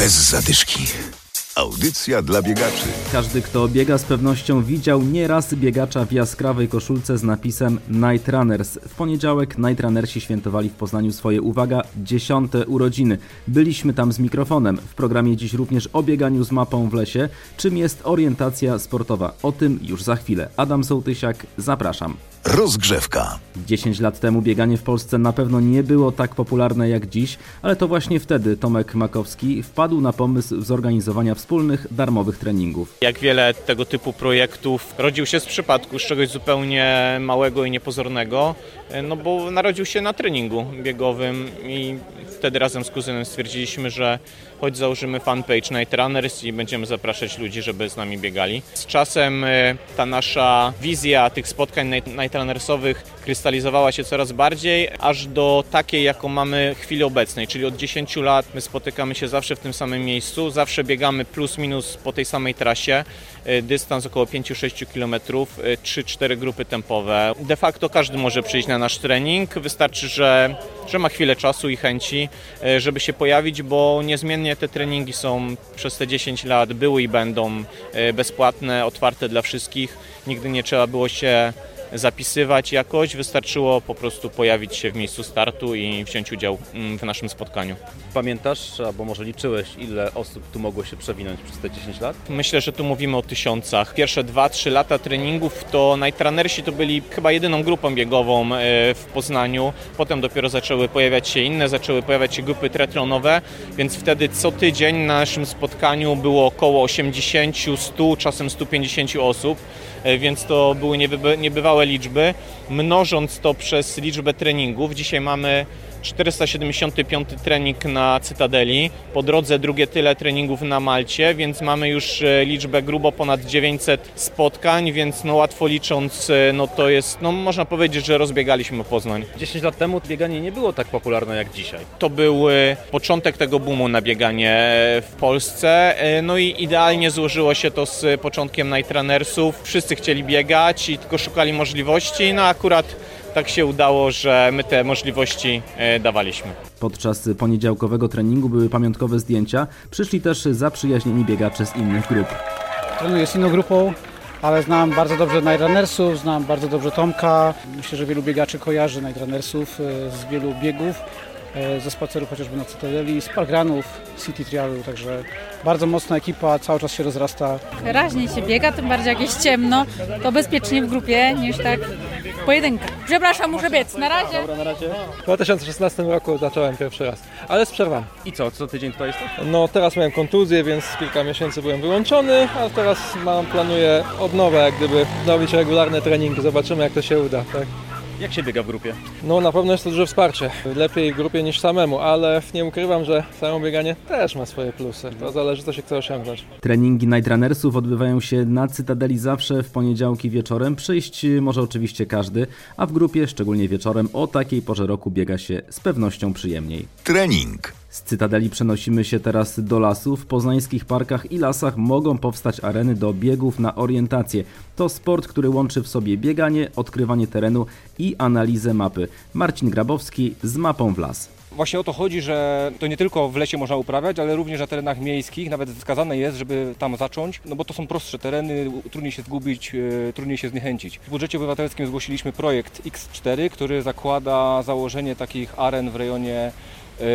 Bez zadyszki. Audycja dla biegaczy. Każdy, kto biega z pewnością widział nieraz biegacza w jaskrawej koszulce z napisem Night Runners. W poniedziałek Night Runnersi świętowali w Poznaniu swoje, uwaga, dziesiąte urodziny. Byliśmy tam z mikrofonem. W programie dziś również o bieganiu z mapą w lesie. Czym jest orientacja sportowa? O tym już za chwilę. Adam Sołtysiak, zapraszam. Rozgrzewka. 10 lat temu bieganie w Polsce na pewno nie było tak popularne jak dziś, ale to właśnie wtedy Tomek Makowski wpadł na pomysł zorganizowania wspólnych, darmowych treningów. Jak wiele tego typu projektów rodził się z przypadku, z czegoś zupełnie małego i niepozornego, no bo narodził się na treningu biegowym i wtedy razem z kuzynem stwierdziliśmy, że choć założymy fanpage Night Runners i będziemy zapraszać ludzi, żeby z nami biegali. Z czasem e, ta nasza wizja tych spotkań Night Runnersowych krystalizowała się coraz bardziej, aż do takiej, jaką mamy w chwili obecnej, czyli od 10 lat my spotykamy się zawsze w tym samym miejscu, zawsze biegamy plus minus po tej samej trasie, e, dystans około 5-6 km, 3-4 grupy tempowe. De facto każdy może przyjść na nasz trening, wystarczy, że, że ma chwilę czasu i chęci, e, żeby się pojawić, bo niezmiennie te treningi są przez te 10 lat, były i będą e, bezpłatne, otwarte dla wszystkich. Nigdy nie trzeba było się zapisywać jakoś, wystarczyło po prostu pojawić się w miejscu startu i wziąć udział mm, w naszym spotkaniu. Pamiętasz, albo może liczyłeś, ile osób tu mogło się przewinąć przez te 10 lat? Myślę, że tu mówimy o tysiącach. Pierwsze 2-3 lata treningów to najtranersi to byli chyba jedyną grupą biegową e, w Poznaniu. Potem dopiero zaczęły pojawiać się inne, zaczęły pojawiać się grupy triatlonowe, więc wtedy co tydzień na naszym spotkaniu było około 80, 100, czasem 150 osób. E, więc to były niebywałe liczby. Mnożąc to przez liczbę treningów, dzisiaj mamy 475 trening na Cytadeli, po drodze drugie tyle treningów na Malcie, więc mamy już e, liczbę grubo ponad 900 spotkań, więc no łatwo licząc, e, no to jest, no można powiedzieć, że rozbiegaliśmy Poznań. 10 lat temu bieganie nie było tak popularne jak dzisiaj. To był e, początek tego boomu na bieganie w Polsce, no i idealnie złożyło się to z początkiem Nightrunnersów. Wszyscy chcieli biegać i tylko szukali możliwości, no akurat tak się udało, że my te możliwości e, dawaliśmy. Podczas poniedziałkowego treningu były pamiątkowe zdjęcia. Przyszli też zaprzyjaźnieni biegacze z innych grup. Trenuję z inną grupą, ale znam bardzo dobrze Nightrunnersów, znam bardzo dobrze Tomka. Myślę, że wielu biegaczy kojarzy Nightrunnersów e, z wielu biegów. E, ze spacerów chociażby na Cytadeli, z parkranów, City Trialu, także bardzo mocna ekipa, cały czas się rozrasta. Raźniej się biega, tym bardziej jak jest ciemno, to bezpiecznie w grupie niż tak w pojedynkę. Przepraszam, muszę biec, na razie. Dobra, na razie. W 2016 roku zacząłem pierwszy raz, ale z przerwami. I co, co tydzień tutaj jesteś? No teraz miałem kontuzję, więc kilka miesięcy byłem wyłączony, a teraz mam, planuję odnowę, jak gdyby zrobić regularne treningi, zobaczymy jak to się uda. Tak? Jak się biega w grupie? No na pewno jest to duże wsparcie. Lepiej w grupie niż samemu, ale nie ukrywam, że samo bieganie też ma swoje plusy. To zależy co się chce osiągnąć. Treningi Nightrunnersów odbywają się na Cytadeli zawsze w poniedziałki wieczorem. Przyjść może oczywiście każdy, a w grupie, szczególnie wieczorem, o takiej porze roku biega się z pewnością przyjemniej. Trening. Z Cytadeli przenosimy się teraz do lasu. W poznańskich parkach i lasach mogą powstać areny do biegów na orientację. To sport, który łączy w sobie bieganie, odkrywanie terenu i analizę mapy. Marcin Grabowski z mapą w las. Właśnie o to chodzi, że to nie tylko w lesie można uprawiać, ale również na terenach miejskich. Nawet wskazane jest, żeby tam zacząć, no bo to są prostsze tereny, trudniej się zgubić, e, trudniej się zniechęcić. W budżecie obywatelskim zgłosiliśmy projekt X4, który zakłada założenie takich aren w rejonie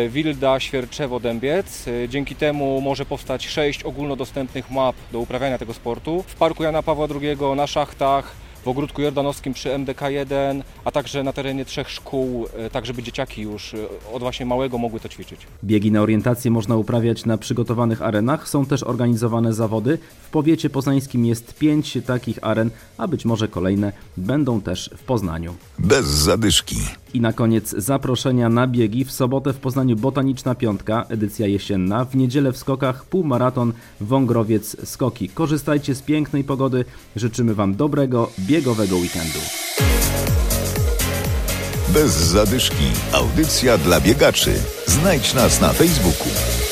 Wilda, Świerczewo, Dębiec. E, dzięki temu może powstać sześć ogólnodostępnych map do uprawiania tego sportu. W Parku Jana Pawła II, na szachtach, w ogródku jordanowskim przy MDK1, a także na terenie trzech szkół, e, tak żeby dzieciaki już e, od właśnie małego mogły to ćwiczyć. Biegi na orientację można uprawiać na przygotowanych arenach. Są też organizowane zawody. W powiecie poznańskim jest pięć takich aren, a być może kolejne będą też w Poznaniu. Bez zadyszki. I na koniec zaproszenia na biegi. W sobotę w Poznaniu Botaniczna Piątka, edycja jesienna. W niedzielę w skokach półmaraton Wągrowiec Skoki. Korzystajcie z pięknej pogody. Życzymy Wam dobrego, biegowego weekendu. Bez zadyszki. Audycja dla biegaczy. Znajdź nas na Facebooku.